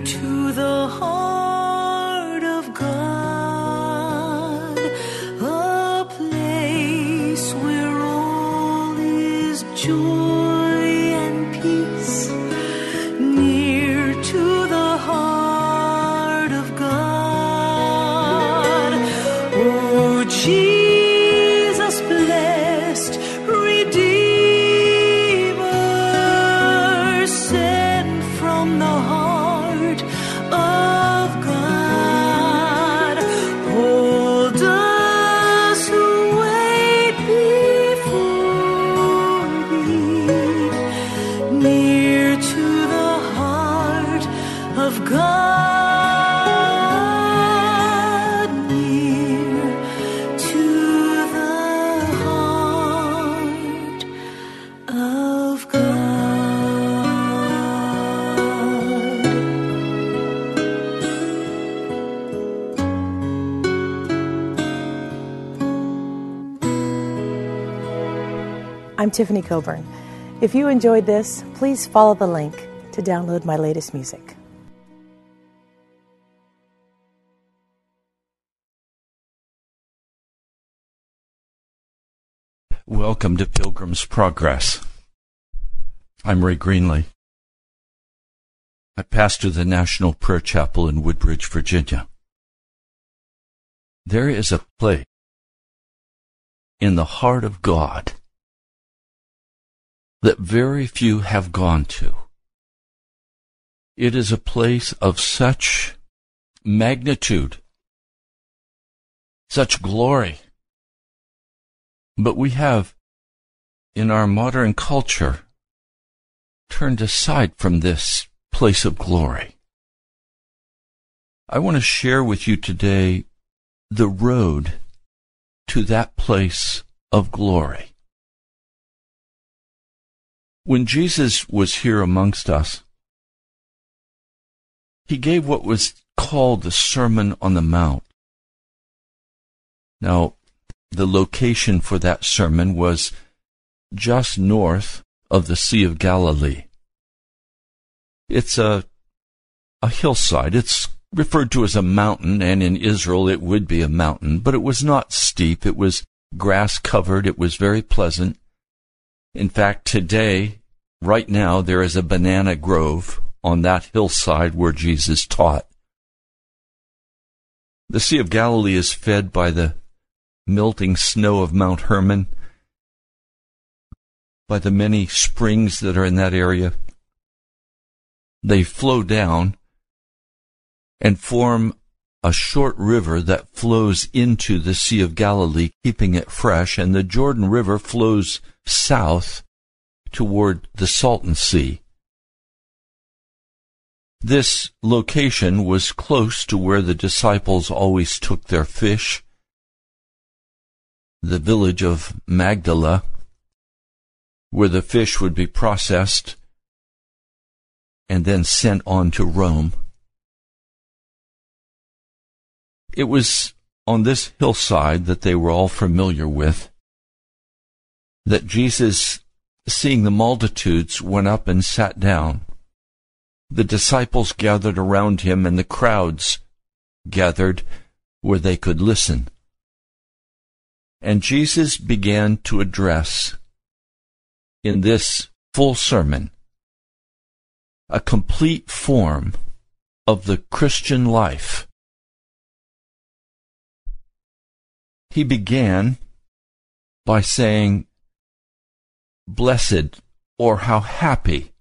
to the heart I'm Tiffany Coburn. If you enjoyed this, please follow the link to download my latest music. Welcome to Pilgrim's Progress. I'm Ray Greenley. I pastor the National Prayer Chapel in Woodbridge, Virginia. There is a place in the heart of God that very few have gone to. It is a place of such magnitude, such glory. But we have, in our modern culture, turned aside from this place of glory. I want to share with you today the road to that place of glory. When Jesus was here amongst us, he gave what was called the Sermon on the Mount. Now, the location for that sermon was just north of the Sea of Galilee. It's a, a hillside. It's referred to as a mountain, and in Israel it would be a mountain, but it was not steep. It was grass covered. It was very pleasant. In fact, today, right now, there is a banana grove on that hillside where Jesus taught. The Sea of Galilee is fed by the melting snow of Mount Hermon, by the many springs that are in that area. They flow down and form a short river that flows into the Sea of Galilee, keeping it fresh, and the Jordan River flows south toward the Salton Sea. This location was close to where the disciples always took their fish. The village of Magdala, where the fish would be processed and then sent on to Rome. It was on this hillside that they were all familiar with that Jesus, seeing the multitudes, went up and sat down. The disciples gathered around him, and the crowds gathered where they could listen. And Jesus began to address in this full sermon a complete form of the Christian life. He began by saying, Blessed or how happy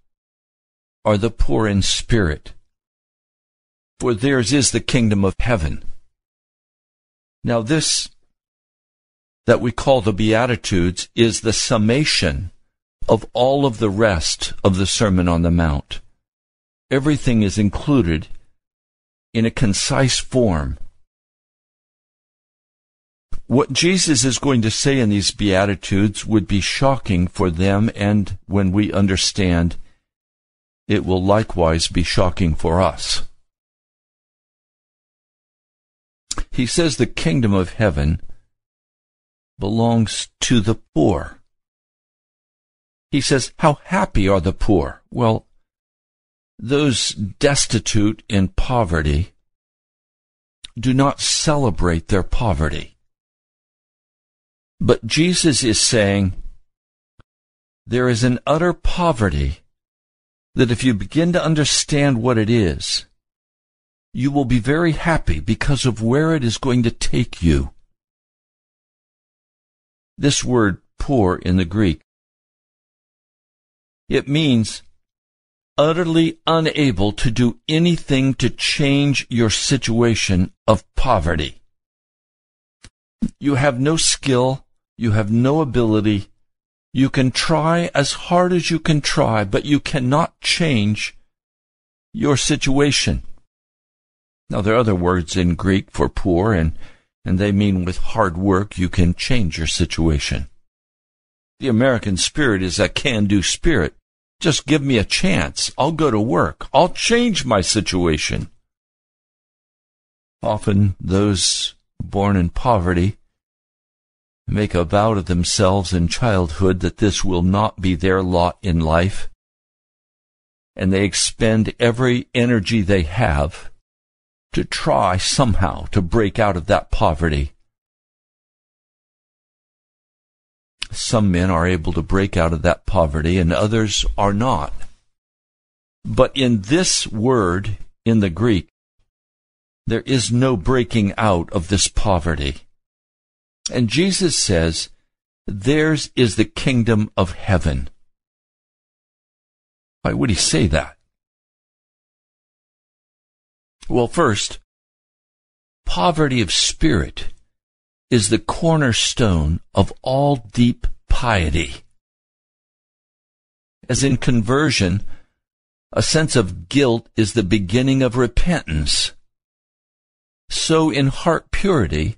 are the poor in spirit, for theirs is the kingdom of heaven. Now, this that we call the Beatitudes is the summation of all of the rest of the Sermon on the Mount. Everything is included in a concise form. What Jesus is going to say in these Beatitudes would be shocking for them, and when we understand it will likewise be shocking for us. He says the kingdom of heaven belongs to the poor. He says, How happy are the poor? Well, those destitute in poverty do not celebrate their poverty. But Jesus is saying there is an utter poverty that if you begin to understand what it is, you will be very happy because of where it is going to take you. This word poor in the Greek, it means utterly unable to do anything to change your situation of poverty. You have no skill, you have no ability, you can try as hard as you can try, but you cannot change your situation. Now, there are other words in Greek for poor, and, and they mean with hard work you can change your situation. The American spirit is a can do spirit. Just give me a chance. I'll go to work. I'll change my situation. Often those born in poverty make a vow to themselves in childhood that this will not be their lot in life, and they expend every energy they have to try somehow to break out of that poverty. Some men are able to break out of that poverty and others are not. But in this word, in the Greek, there is no breaking out of this poverty. And Jesus says, theirs is the kingdom of heaven. Why would he say that? Well, first, poverty of spirit is the cornerstone of all deep piety. As in conversion, a sense of guilt is the beginning of repentance. So in heart purity,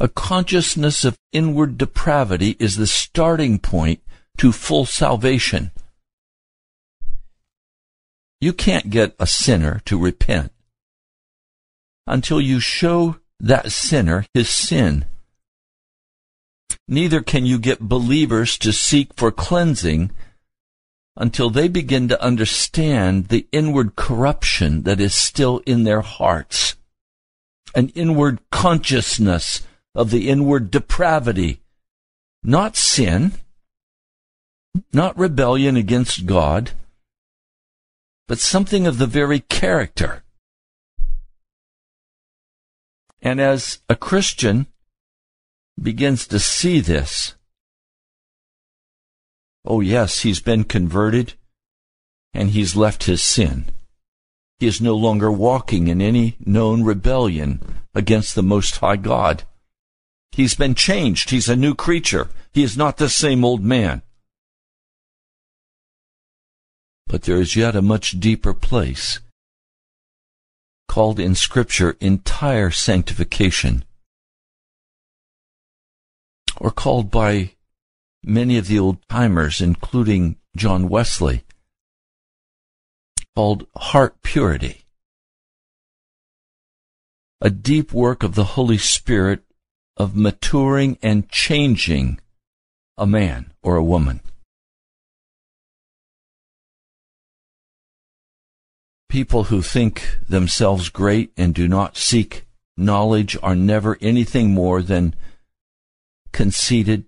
a consciousness of inward depravity is the starting point to full salvation. You can't get a sinner to repent until you show that sinner his sin. Neither can you get believers to seek for cleansing until they begin to understand the inward corruption that is still in their hearts, an inward consciousness of the inward depravity, not sin, not rebellion against God, but something of the very character. And as a Christian begins to see this, oh yes, he's been converted and he's left his sin. He is no longer walking in any known rebellion against the Most High God. He's been changed. He's a new creature. He is not the same old man. But there is yet a much deeper place called in Scripture entire sanctification, or called by many of the old timers, including John Wesley, called heart purity. A deep work of the Holy Spirit of maturing and changing a man or a woman. People who think themselves great and do not seek knowledge are never anything more than conceited,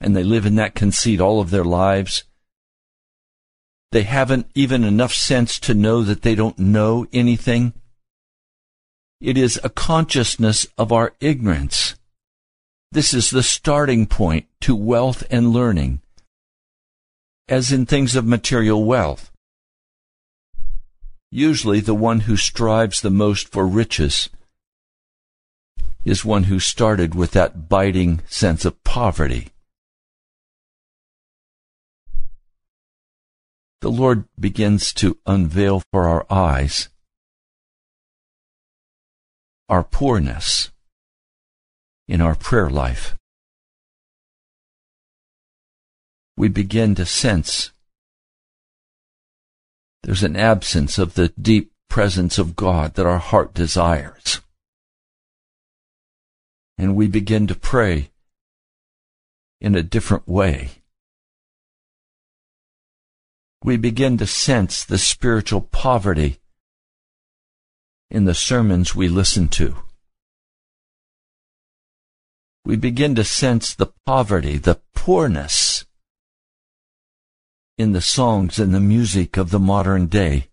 and they live in that conceit all of their lives. They haven't even enough sense to know that they don't know anything. It is a consciousness of our ignorance. This is the starting point to wealth and learning, as in things of material wealth. Usually, the one who strives the most for riches is one who started with that biting sense of poverty. The Lord begins to unveil for our eyes our poorness in our prayer life. We begin to sense there's an absence of the deep presence of God that our heart desires. And we begin to pray in a different way. We begin to sense the spiritual poverty in the sermons we listen to. We begin to sense the poverty, the poorness in the songs and the music of the modern day.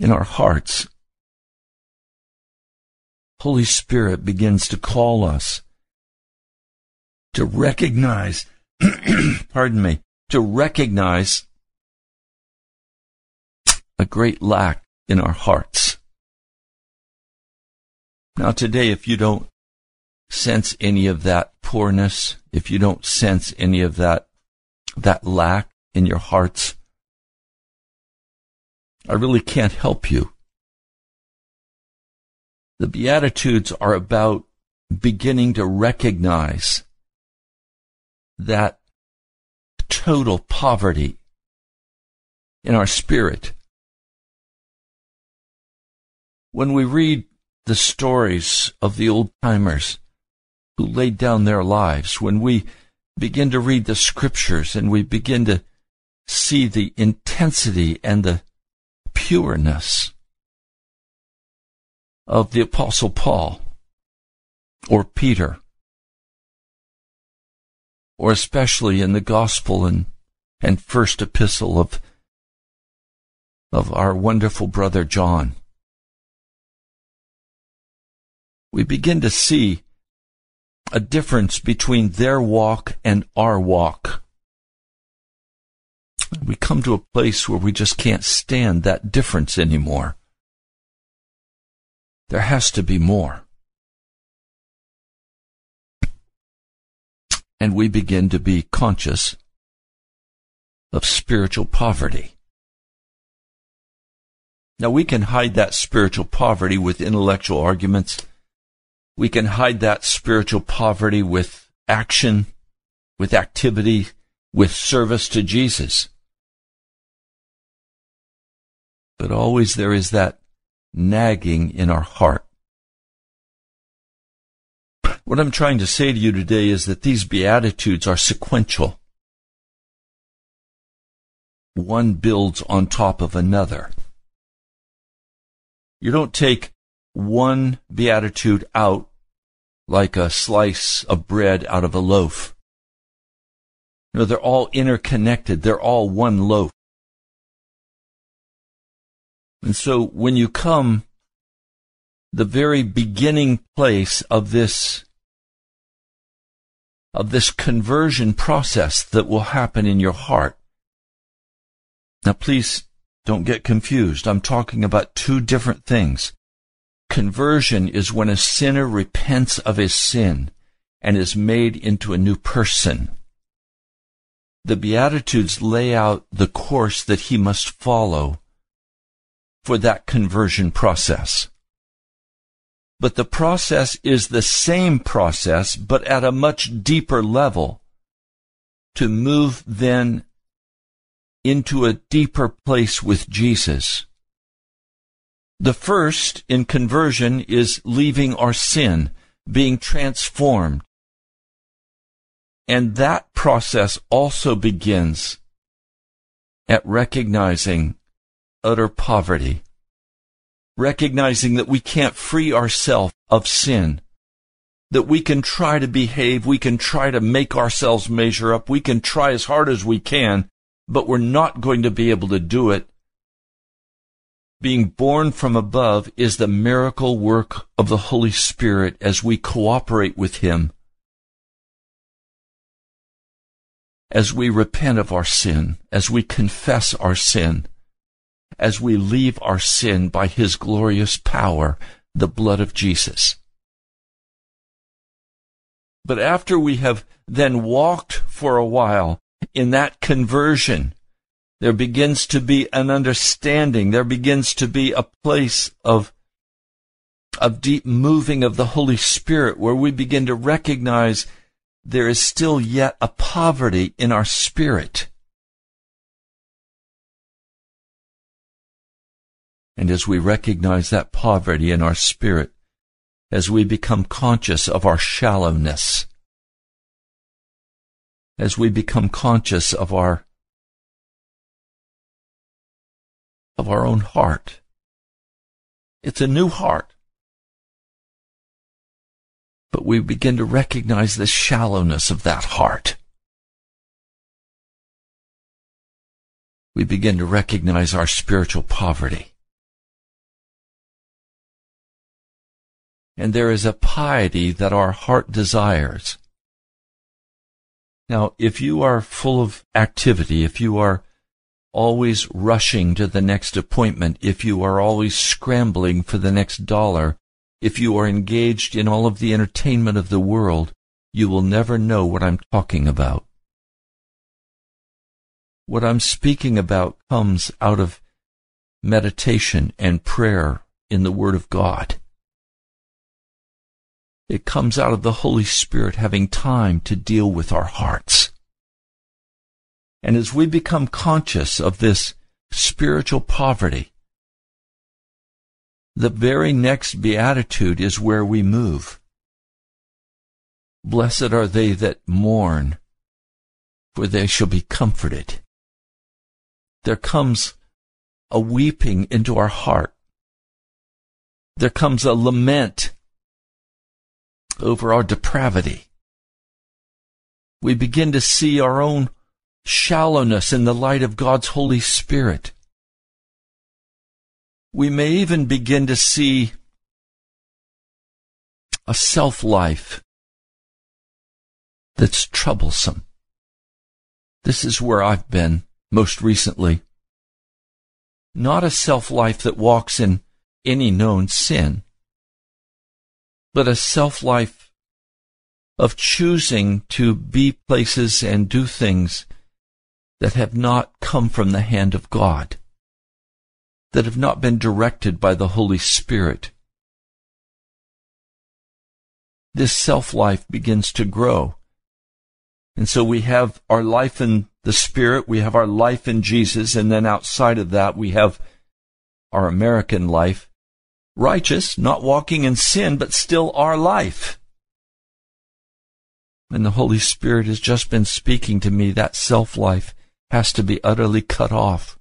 In our hearts, Holy Spirit begins to call us to recognize, pardon me, to recognize a great lack in our hearts. Now today, if you don't sense any of that poorness, if you don't sense any of that, that lack in your hearts, I really can't help you. The Beatitudes are about beginning to recognize that total poverty in our spirit. When we read the stories of the old timers, who laid down their lives, when we begin to read the scriptures and we begin to see the intensity and the pureness of the apostle Paul or Peter or especially in the gospel and, and first epistle of, of our wonderful brother John. We begin to see a difference between their walk and our walk. We come to a place where we just can't stand that difference anymore. There has to be more. And we begin to be conscious of spiritual poverty. Now we can hide that spiritual poverty with intellectual arguments. We can hide that spiritual poverty with action, with activity, with service to Jesus. But always there is that nagging in our heart. What I'm trying to say to you today is that these Beatitudes are sequential. One builds on top of another. You don't take one Beatitude out like a slice of bread out of a loaf. Know, they're all interconnected. They're all one loaf. And so when you come, the very beginning place of this, of this conversion process that will happen in your heart. Now please don't get confused. I'm talking about two different things. Conversion is when a sinner repents of his sin and is made into a new person. The Beatitudes lay out the course that he must follow for that conversion process. But the process is the same process, but at a much deeper level to move then into a deeper place with Jesus. The first in conversion is leaving our sin, being transformed. And that process also begins at recognizing utter poverty, recognizing that we can't free ourselves of sin, that we can try to behave, we can try to make ourselves measure up, we can try as hard as we can, but we're not going to be able to do it. Being born from above is the miracle work of the Holy Spirit as we cooperate with Him. As we repent of our sin, as we confess our sin, as we leave our sin by His glorious power, the blood of Jesus. But after we have then walked for a while in that conversion, there begins to be an understanding. There begins to be a place of, of deep moving of the Holy Spirit where we begin to recognize there is still yet a poverty in our spirit. And as we recognize that poverty in our spirit, as we become conscious of our shallowness, as we become conscious of our of our own heart. It's a new heart. But we begin to recognize the shallowness of that heart. We begin to recognize our spiritual poverty. and there is a piety that our heart desires. Now, if you are full of activity, if you are always rushing to the next appointment, if you are always scrambling for the next dollar, if you are engaged in all of the entertainment of the world, you will never know what I'm talking about. What I'm speaking about comes out of meditation and prayer in the Word of God. It comes out of the Holy Spirit having time to deal with our hearts. And as we become conscious of this spiritual poverty, the very next beatitude is where we move. Blessed are they that mourn, for they shall be comforted. There comes a weeping into our heart. There comes a lament over our depravity. We begin to see our own shallowness in the light of God's Holy Spirit. We may even begin to see a self life that's troublesome. This is where I've been most recently. Not a self life that walks in any known sin, but a self life of choosing to be places and do things that have not come from the hand of God, that have not been directed by the Holy Spirit. This self life begins to grow and so we have our life in the Spirit, we have our life in Jesus, and then outside of that, we have our American life. Righteous, not walking in sin, but still our life. And the Holy Spirit has just been speaking to me that self life has to be utterly cut off.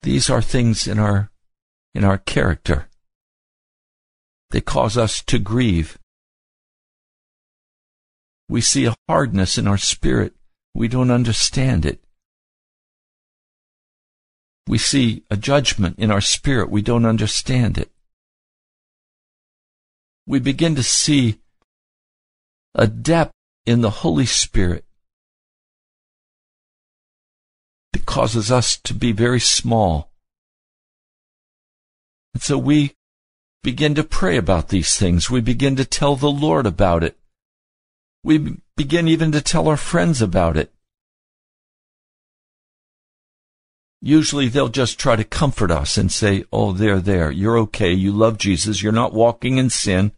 These are things in our, in our character. They cause us to grieve. We see a hardness in our spirit. We don't understand it. We see a judgment in our spirit. We don't understand it. We begin to see a depth in the Holy Spirit that causes us to be very small. And so we begin to pray about these things. We begin to tell the Lord about it. We begin even to tell our friends about it. Usually they'll just try to comfort us and say, Oh, there, there, you're okay, you love Jesus, you're not walking in sin.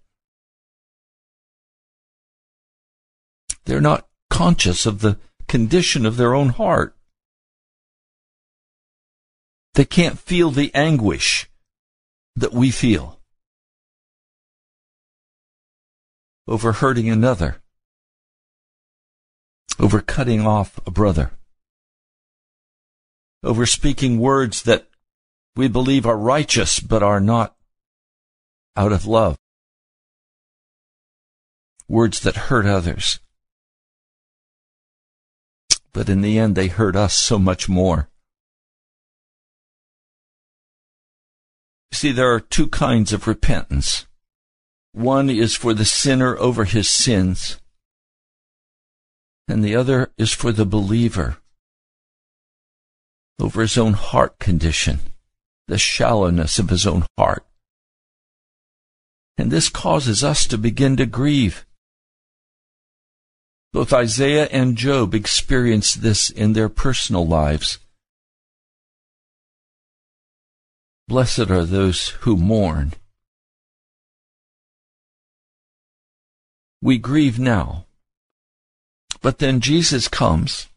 They're not conscious of the condition of their own heart. They can't feel the anguish that we feel over hurting another over cutting off a brother, over speaking words that we believe are righteous but are not out of love, words that hurt others. But in the end, they hurt us so much more. See, there are two kinds of repentance. One is for the sinner over his sins, and the other is for the believer over his own heart condition, the shallowness of his own heart. And this causes us to begin to grieve. Both Isaiah and Job experienced this in their personal lives. Blessed are those who mourn. We grieve now but then Jesus comes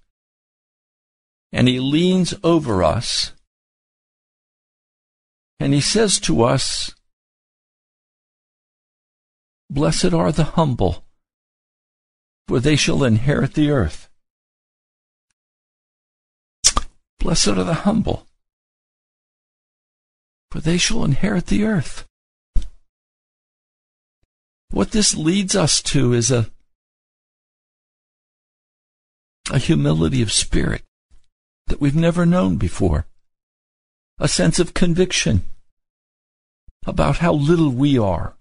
and he leans over us and he says to us, Blessed are the humble, for they shall inherit the earth. Blessed are the humble, for they shall inherit the earth. What this leads us to is a a humility of spirit that we've never known before, a sense of conviction about how little we are,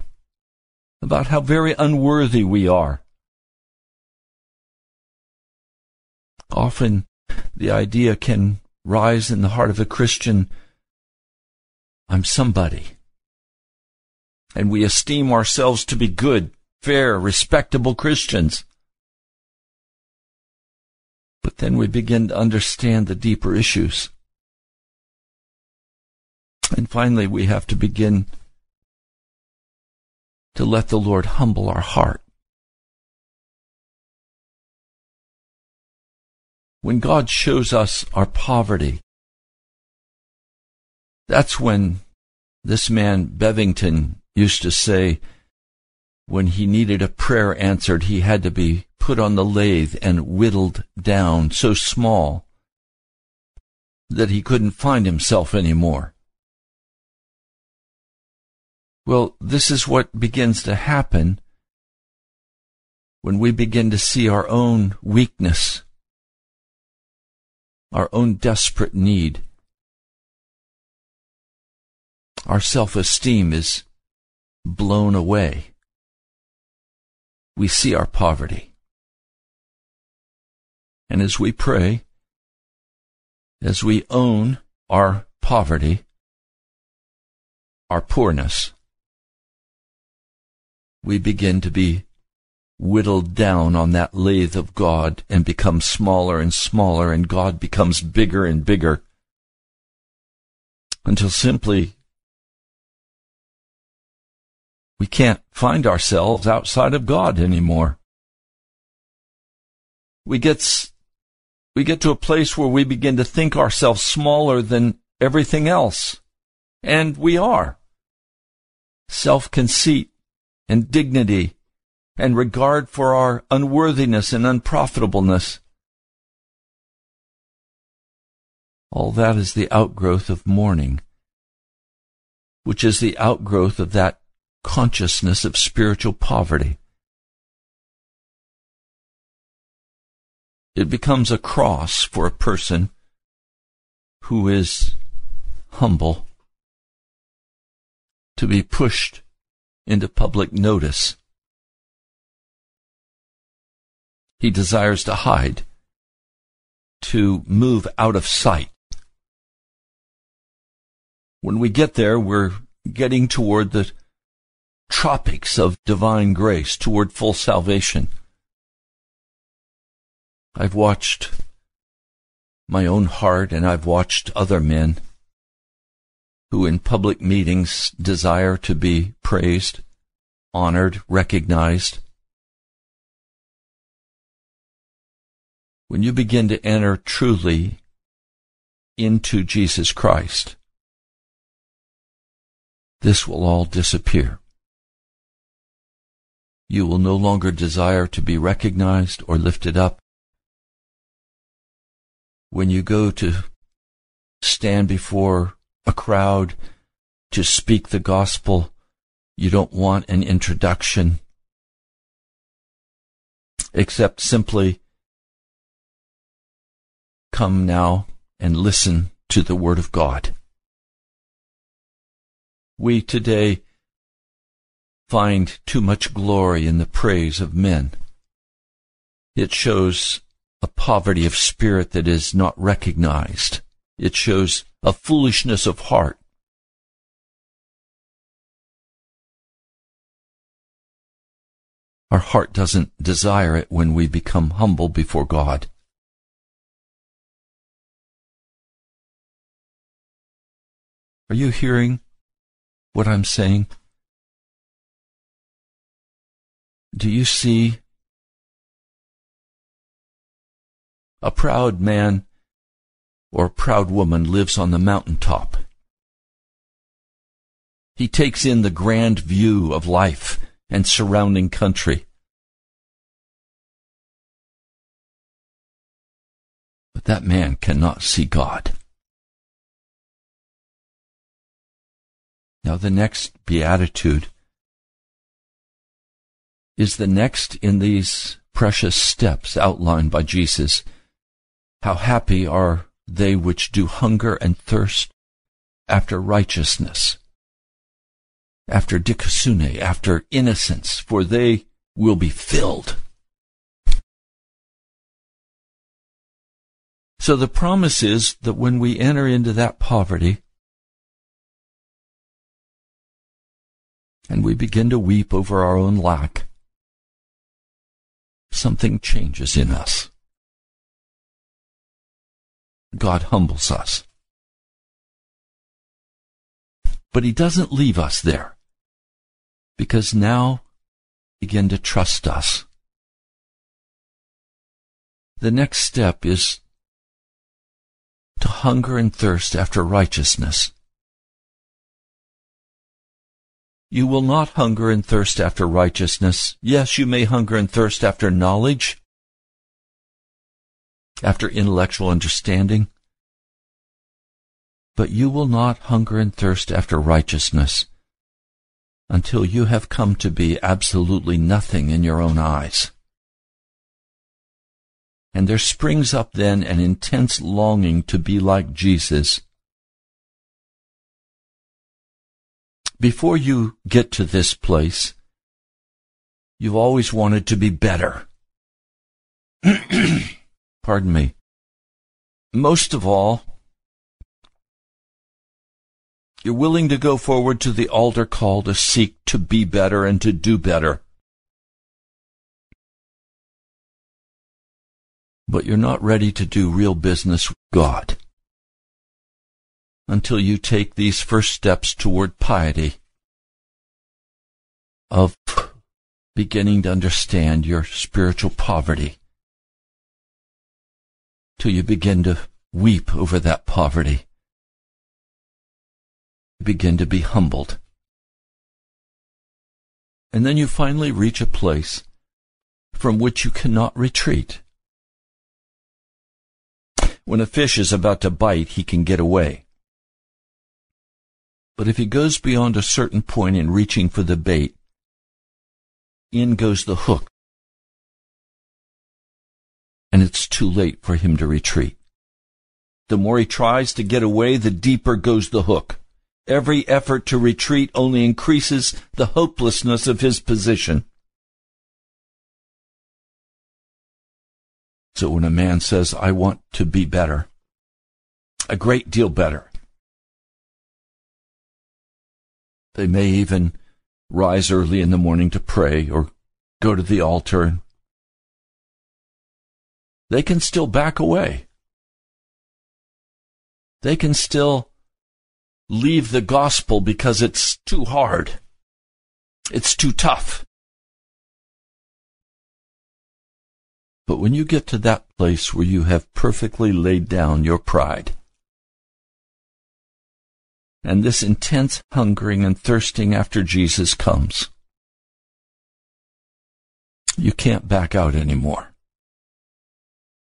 about how very unworthy we are. Often the idea can rise in the heart of a Christian I'm somebody. And we esteem ourselves to be good, fair, respectable Christians. But then we begin to understand the deeper issues. And finally, we have to begin to let the Lord humble our heart. When God shows us our poverty, that's when this man Bevington used to say, when he needed a prayer answered, he had to be put on the lathe and whittled down so small that he couldn't find himself any more. Well, this is what begins to happen when we begin to see our own weakness, our own desperate need, our self esteem is blown away. We see our poverty. And as we pray, as we own our poverty, our poorness, we begin to be whittled down on that lathe of God and become smaller and smaller, and God becomes bigger and bigger until simply we can't find ourselves outside of God anymore. We get, we get to a place where we begin to think ourselves smaller than everything else. And we are. Self conceit and dignity and regard for our unworthiness and unprofitableness. All that is the outgrowth of mourning, which is the outgrowth of that consciousness of spiritual poverty. It becomes a cross for a person who is humble to be pushed into public notice he desires to hide, to move out of sight. When we get there, we're getting toward the tropics of divine grace, toward full salvation. I've watched my own heart and I've watched other men who in public meetings desire to be praised, honored, recognized, when you begin to enter truly into Jesus Christ, this will all disappear. You will no longer desire to be recognized or lifted up. When you go to stand before a crowd to speak the gospel, you don't want an introduction, except simply Come now and listen to the Word of God. We today find too much glory in the praise of men. It shows a poverty of spirit that is not recognized. It shows a foolishness of heart. Our heart doesn't desire it when we become humble before God. Are you hearing what I'm saying? Do you see a proud man or proud woman lives on the mountaintop? He takes in the grand view of life and surrounding country. But that man cannot see God. Now, the next beatitude is the next in these precious steps outlined by Jesus. How happy are they which do hunger and thirst after righteousness, after dikaiosune, after innocence, for they will be filled. So the promise is that when we enter into that poverty, and we begin to weep over our own lack, something changes in us. God humbles us. But He doesn't leave us there, because now begin to trust us. The next step is to hunger and thirst after righteousness. You will not hunger and thirst after righteousness. Yes, you may hunger and thirst after knowledge, after intellectual understanding, but you will not hunger and thirst after righteousness until you have come to be absolutely nothing in your own eyes. And there springs up then an intense longing to be like Jesus. Before you get to this place, you've always wanted to be better. Pardon me. Most of all, you're willing to go forward to the altar call to seek to be better and to do better. But you're not ready to do real business with God until you take these first steps toward piety of beginning to understand your spiritual poverty till you begin to weep over that poverty begin to be humbled. And then you finally reach a place from which you cannot retreat. When a fish is about to bite, he can get away. But if he goes beyond a certain point in reaching for the bait, in goes the hook. And it's too late for him to retreat. The more he tries to get away, the deeper goes the hook. Every effort to retreat only increases the hopelessness of his position. So when a man says, I want to be better, a great deal better, they may even rise early in the morning to pray or go to the altar. They can still back away. They can still leave the gospel because it's too hard. It's too tough. But when you get to that place where you have perfectly laid down your pride, and this intense hungering and thirsting after Jesus comes, you can't back out anymore.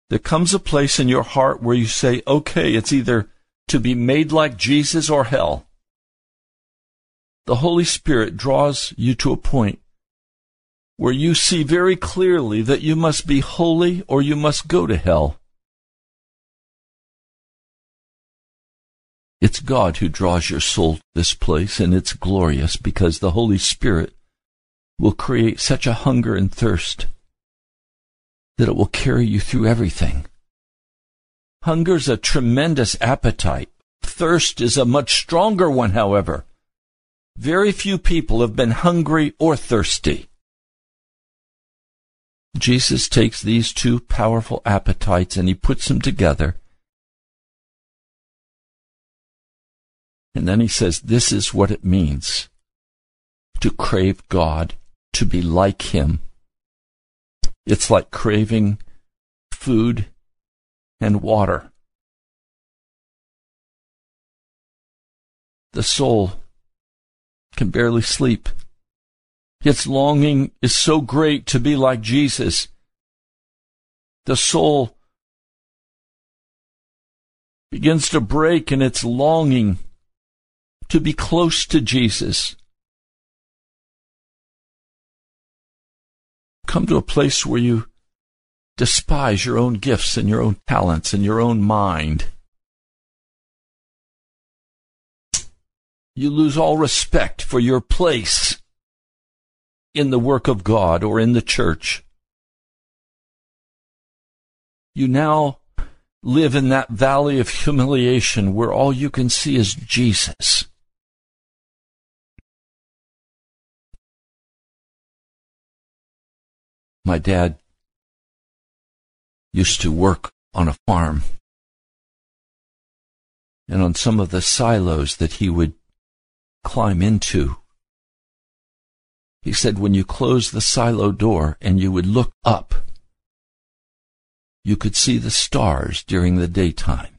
There comes a place in your heart where you say, okay, it's either to be made like Jesus or hell. The Holy Spirit draws you to a point where you see very clearly that you must be holy or you must go to hell. It's God who draws your soul to this place, and it's glorious because the Holy Spirit will create such a hunger and thirst that it will carry you through everything. Hunger's a tremendous appetite. Thirst is a much stronger one, however. Very few people have been hungry or thirsty. Jesus takes these two powerful appetites and he puts them together. And then he says, This is what it means to crave God, to be like Him. It's like craving food and water. The soul can barely sleep. Its longing is so great to be like Jesus. The soul begins to break in its longing to be close to Jesus. Come to a place where you despise your own gifts and your own talents and your own mind. You lose all respect for your place in the work of God or in the church. You now live in that valley of humiliation where all you can see is Jesus. My dad used to work on a farm. And on some of the silos that he would climb into, he said when you closed the silo door and you would look up, you could see the stars during the daytime.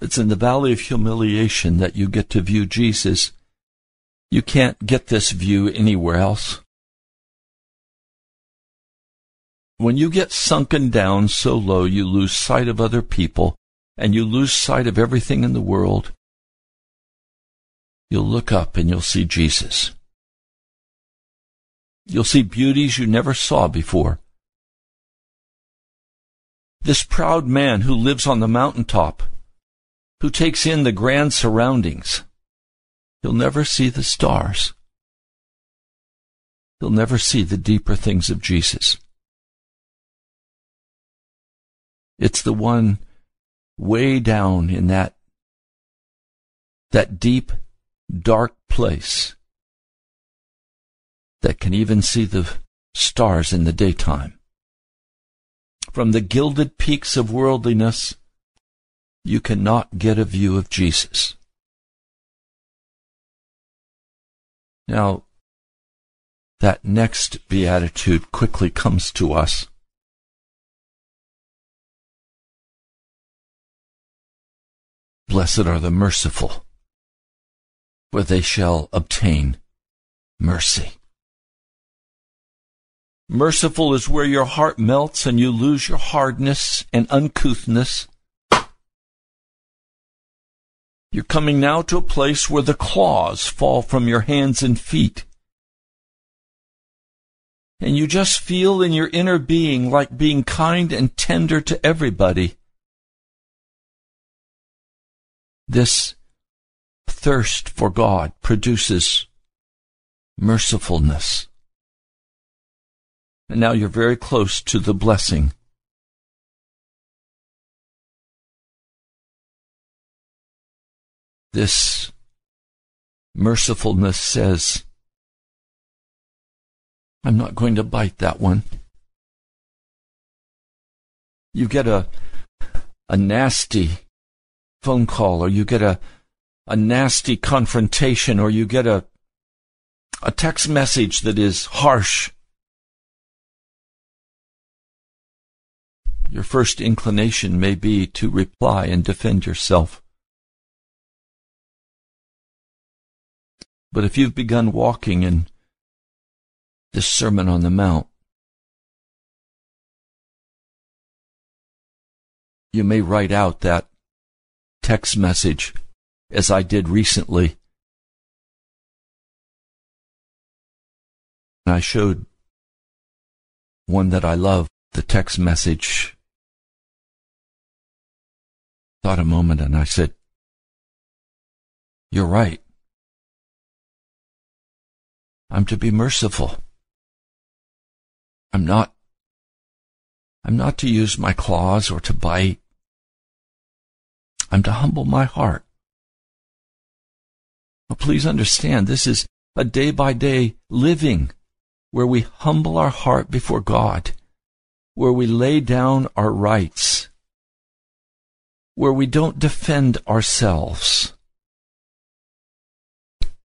It's in the valley of humiliation that you get to view Jesus. You can't get this view anywhere else. When you get sunken down so low you lose sight of other people and you lose sight of everything in the world, you'll look up and you'll see Jesus. You'll see beauties you never saw before. This proud man who lives on the mountaintop, who takes in the grand surroundings, he'll never see the stars. He'll never see the deeper things of Jesus. It's the one way down in that, that deep, dark place that can even see the stars in the daytime. From the gilded peaks of worldliness, you cannot get a view of Jesus. Now, that next beatitude quickly comes to us. Blessed are the merciful, for they shall obtain mercy. Merciful is where your heart melts and you lose your hardness and uncouthness. You're coming now to a place where the claws fall from your hands and feet. And you just feel in your inner being like being kind and tender to everybody. This thirst for God produces mercifulness. And now you're very close to the blessing. This mercifulness says, I'm not going to bite that one. You get a, a nasty phone call or you get a, a nasty confrontation or you get a, a text message that is harsh your first inclination may be to reply and defend yourself. But if you've begun walking in this Sermon on the Mount, you may write out that text message as I did recently. I showed one that I love, the text message thought a moment and I said, You're right. I'm to be merciful. I'm not I'm not to use my claws or to bite. I'm to humble my heart. But please understand, this is a day by day living where we humble our heart before God, where we lay down our rights, where we don't defend ourselves.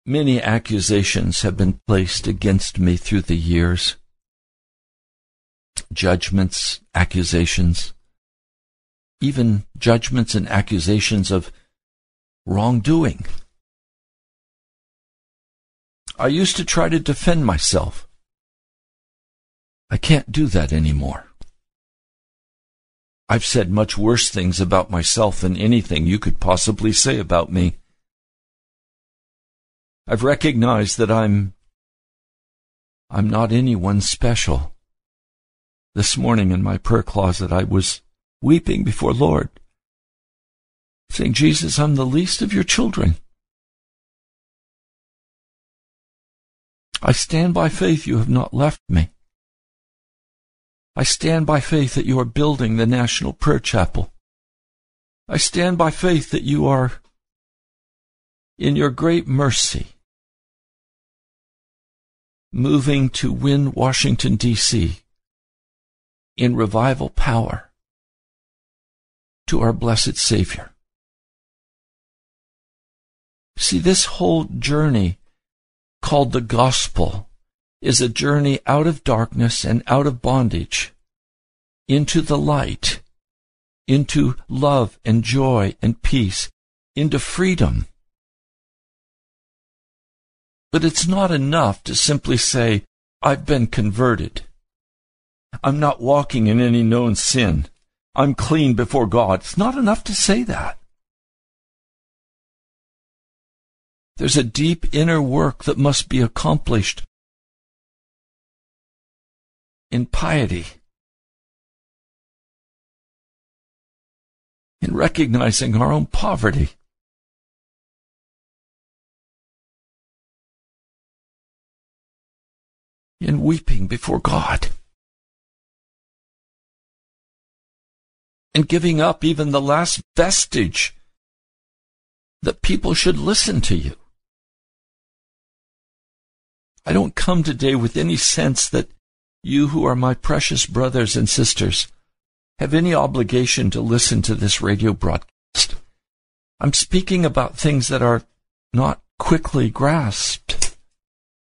Many accusations have been placed against me through the years. Judgments, accusations, even judgments and accusations of wrongdoing. I used to try to defend myself. I can't do that anymore. I've said much worse things about myself than anything you could possibly say about me. I've recognized that I'm I'm not anyone special. This morning in my prayer closet I was weeping before Lord, saying, Jesus, I'm the least of your children. I stand by faith you have not left me. I stand by faith that you are building the National Prayer Chapel. I stand by faith that you are, in your great mercy, moving to win Washington, D.C. in revival power to our blessed Savior. See, this whole journey called the gospel is a journey out of darkness and out of bondage into the light, into love and joy and peace, into freedom. But it's not enough to simply say, I've been converted. I'm not walking in any known sin. I'm clean before God. It's not enough to say that. There's a deep inner work that must be accomplished in piety, in recognizing our own poverty. In weeping before God. And giving up even the last vestige that people should listen to you. I don't come today with any sense that you who are my precious brothers and sisters have any obligation to listen to this radio broadcast. I'm speaking about things that are not quickly grasped.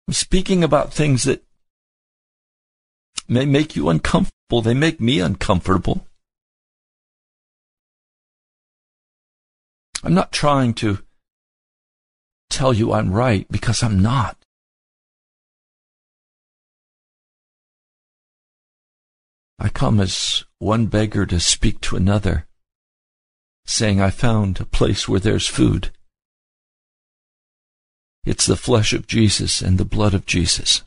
I'm speaking about things that may make you uncomfortable. They make me uncomfortable. I'm not trying to tell you I'm right because I'm not. I come as one beggar to speak to another, saying, I found a place where there's food. It's the flesh of Jesus and the blood of Jesus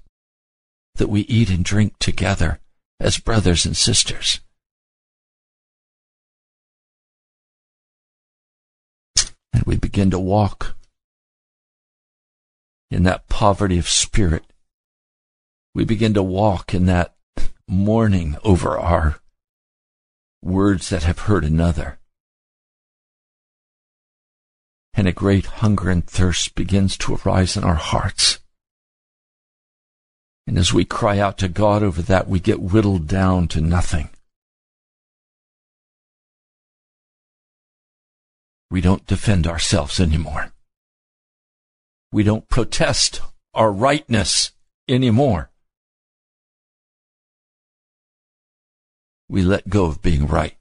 that we eat and drink together as brothers and sisters. We begin to walk in that poverty of spirit. We begin to walk in that mourning over our words that have hurt another. And a great hunger and thirst begins to arise in our hearts. And as we cry out to God over that, we get whittled down to nothing. We don't defend ourselves anymore. We don't protest our rightness anymore. we let go of being right.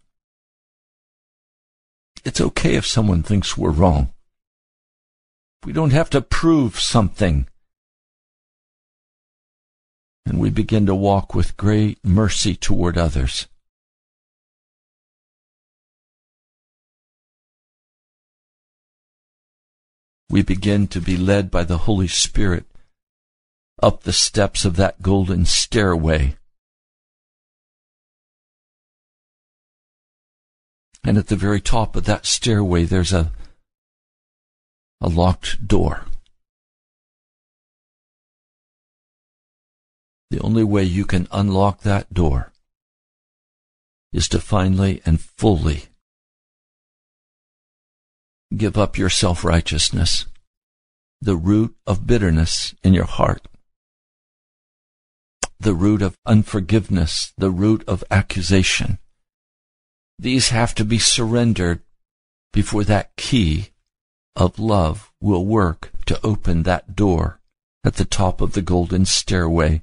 It's okay if someone thinks we're wrong. We don't have to prove something. And we begin to walk with great mercy toward others. We begin to be led by the Holy Spirit up the steps of that golden stairway And at the very top of that stairway, there's a, a locked door. The only way you can unlock that door is to finally and fully give up your self righteousness, the root of bitterness in your heart, the root of unforgiveness, the root of accusation these have to be surrendered before that key of love will work to open that door at the top of the golden stairway.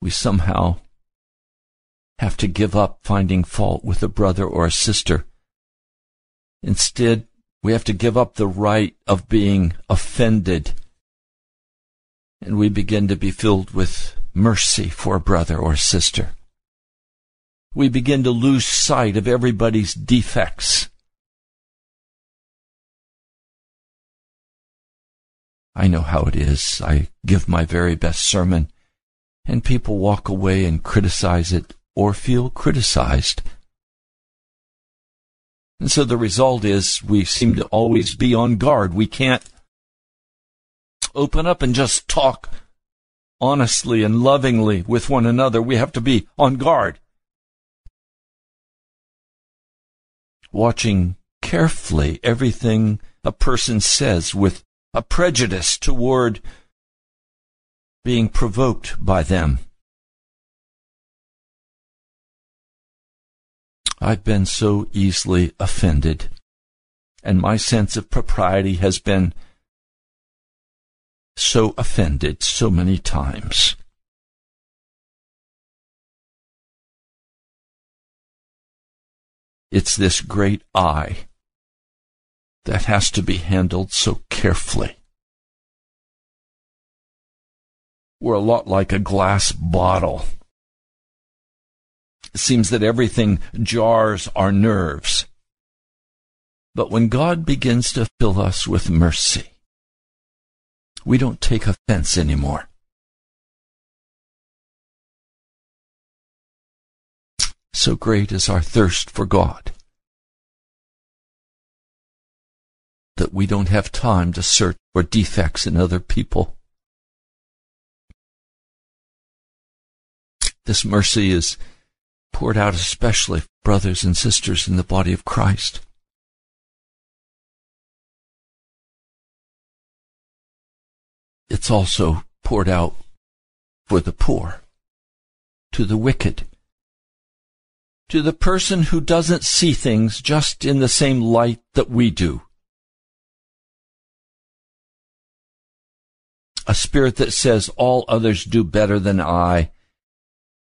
We somehow have to give up finding fault with a brother or a sister. Instead, we have to give up the right of being offended and we begin to be filled with mercy for a brother or sister. We begin to lose sight of everybody's defects. I know how it is. I give my very best sermon, and people walk away and criticize it or feel criticized. And so the result is we seem to always be on guard. We can't open up and just talk honestly and lovingly with one another. We have to be on guard. Watching carefully everything a person says with a prejudice toward being provoked by them. I've been so easily offended, and my sense of propriety has been so offended so many times. It's this great I that has to be handled so carefully. We're a lot like a glass bottle. It seems that everything jars our nerves. But when God begins to fill us with mercy, we don't take offense anymore. So great is our thirst for God that we don't have time to search for defects in other people. This mercy is poured out especially for brothers and sisters in the body of Christ. It's also poured out for the poor, to the wicked, to the person who doesn't see things just in the same light that we do. A spirit that says all others do better than I,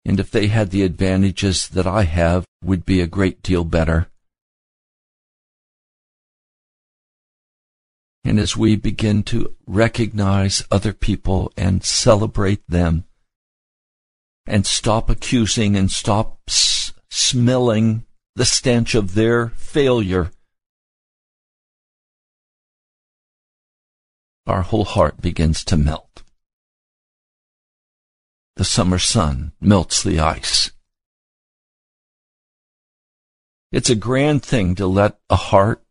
and if they had the advantages that I have, would be a great deal better. And as we begin to recognize other people and celebrate them, and stop accusing and stop s- smelling the stench of their failure, our whole heart begins to melt. The summer sun melts the ice. It's a grand thing to let a heart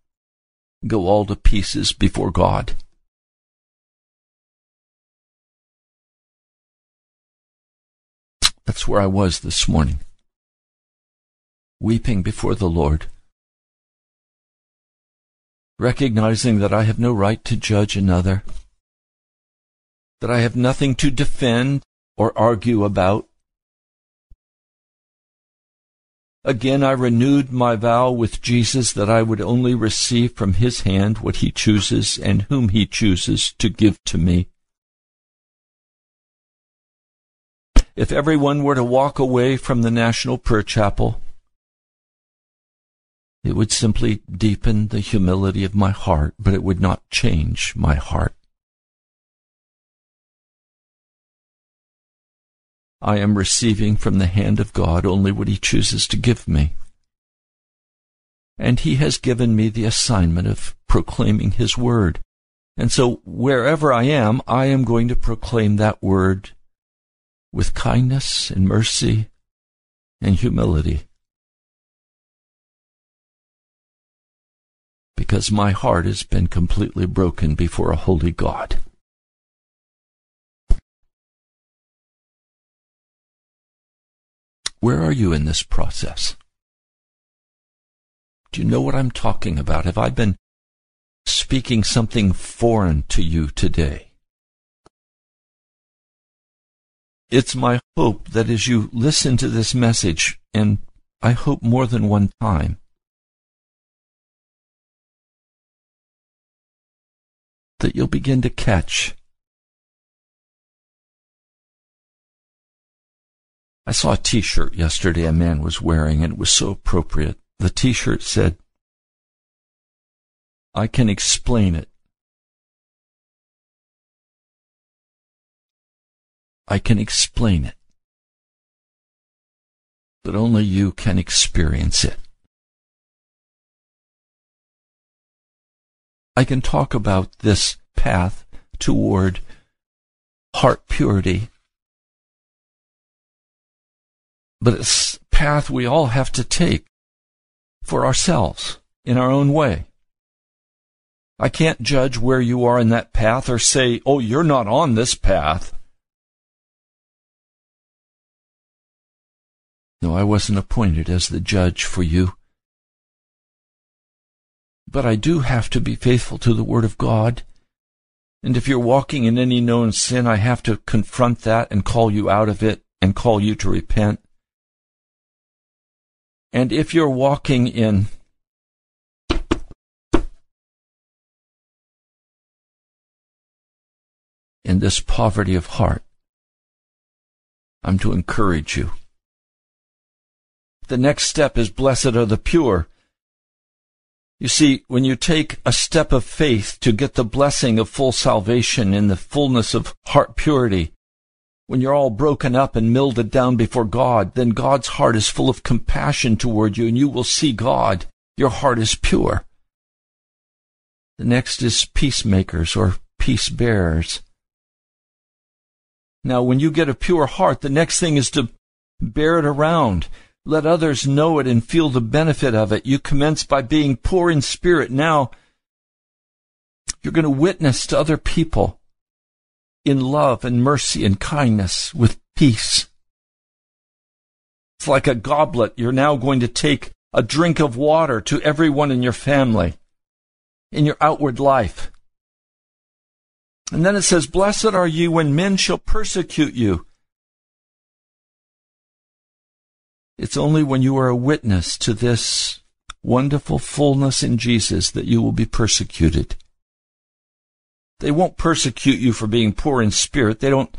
go all to pieces before God. That's where I was this morning, weeping before the Lord, recognizing that I have no right to judge another, that I have nothing to defend or argue about, Again, I renewed my vow with Jesus that I would only receive from his hand what he chooses and whom he chooses to give to me. If everyone were to walk away from the National Prayer Chapel, it would simply deepen the humility of my heart, but it would not change my heart. I am receiving from the hand of God only what He chooses to give me. And He has given me the assignment of proclaiming His word. And so wherever I am, I am going to proclaim that word with kindness and mercy and humility. Because my heart has been completely broken before a holy God. Where are you in this process? Do you know what I'm talking about? Have I been speaking something foreign to you today? It's my hope that as you listen to this message, and I hope more than one time, that you'll begin to catch I saw a t-shirt yesterday a man was wearing and it was so appropriate. The t-shirt said, I can explain it. I can explain it. But only you can experience it. I can talk about this path toward heart purity but it's path we all have to take for ourselves in our own way. I can't judge where you are in that path or say, oh, you're not on this path. No, I wasn't appointed as the judge for you. But I do have to be faithful to the Word of God. And if you're walking in any known sin, I have to confront that and call you out of it and call you to repent. And if you're walking in in this poverty of heart, I'm to encourage you. The next step is blessed are the pure. You see, when you take a step of faith to get the blessing of full salvation in the fullness of heart purity, when you're all broken up and milded down before God, then God's heart is full of compassion toward you and you will see God. Your heart is pure. The next is peacemakers or peace bearers. Now, when you get a pure heart, the next thing is to bear it around. Let others know it and feel the benefit of it. You commence by being poor in spirit. Now, you're going to witness to other people in love and mercy and kindness with peace. It's like a goblet. You're now going to take a drink of water to everyone in your family, in your outward life. And then it says, Blessed are you when men shall persecute you. It's only when you are a witness to this wonderful fullness in Jesus that you will be persecuted. They won't persecute you for being poor in spirit. They don't,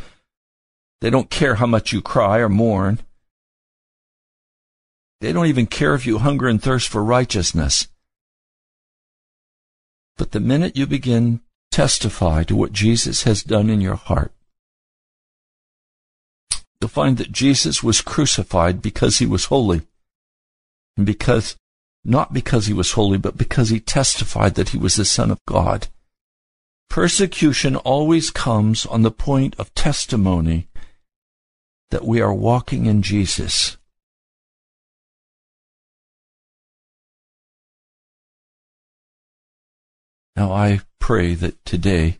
they don't care how much you cry or mourn. They don't even care if you hunger and thirst for righteousness. But the minute you begin testify to what Jesus has done in your heart, you'll find that Jesus was crucified because he was holy. And because, not because he was holy, but because he testified that he was the Son of God. Persecution always comes on the point of testimony that we are walking in Jesus. Now I pray that today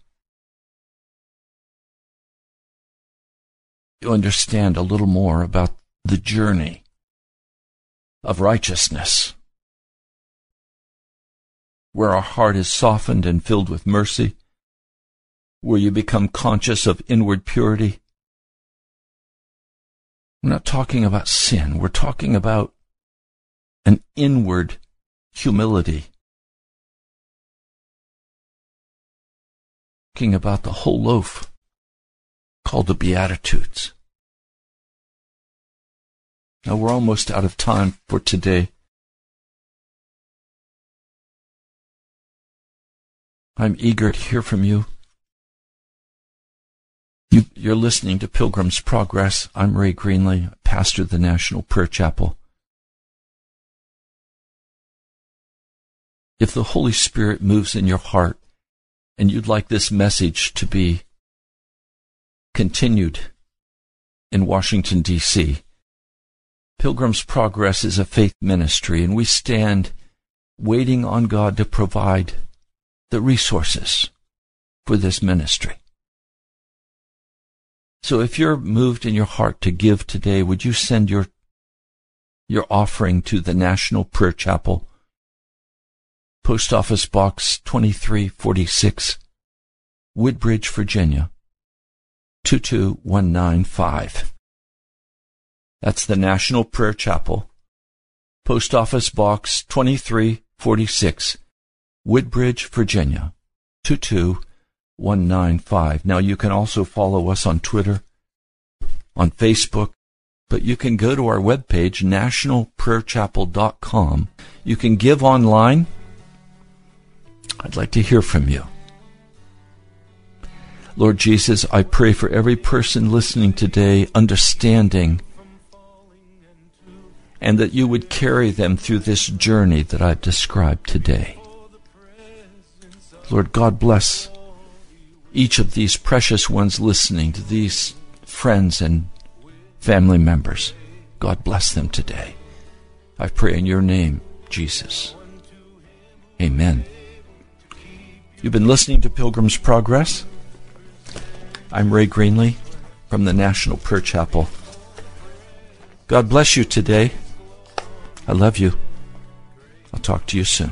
you understand a little more about the journey of righteousness, where our heart is softened and filled with mercy, where you become conscious of inward purity. We're not talking about sin, we're talking about an inward humility talking about the whole loaf called the Beatitudes. Now we're almost out of time for today. I'm eager to hear from you. You are listening to Pilgrim's Progress. I'm Ray Greenley, pastor of the National Prayer Chapel. If the Holy Spirit moves in your heart and you'd like this message to be continued in Washington, D.C., Pilgrim's Progress is a faith ministry, and we stand waiting on God to provide the resources for this ministry. So if you're moved in your heart to give today, would you send your your offering to the National Prayer Chapel, Post Office Box 2346, Woodbridge, Virginia 22195. That's the National Prayer Chapel, Post Office Box 2346, Woodbridge, Virginia 22195. Now you can also follow us on Twitter, on Facebook, but you can go to our webpage, nationalprayerchapel.com. You can give online I'd like to hear from you. Lord Jesus, I pray for every person listening today, understanding, and that you would carry them through this journey that I've described today. Lord, God bless each of these precious ones listening to these friends and family members. God bless them today. I pray in your name, Jesus. Amen. You've been listening to Pilgrim's Progress. I'm Ray Greenley from the National Prayer Chapel. God bless you today. I love you. I'll talk to you soon.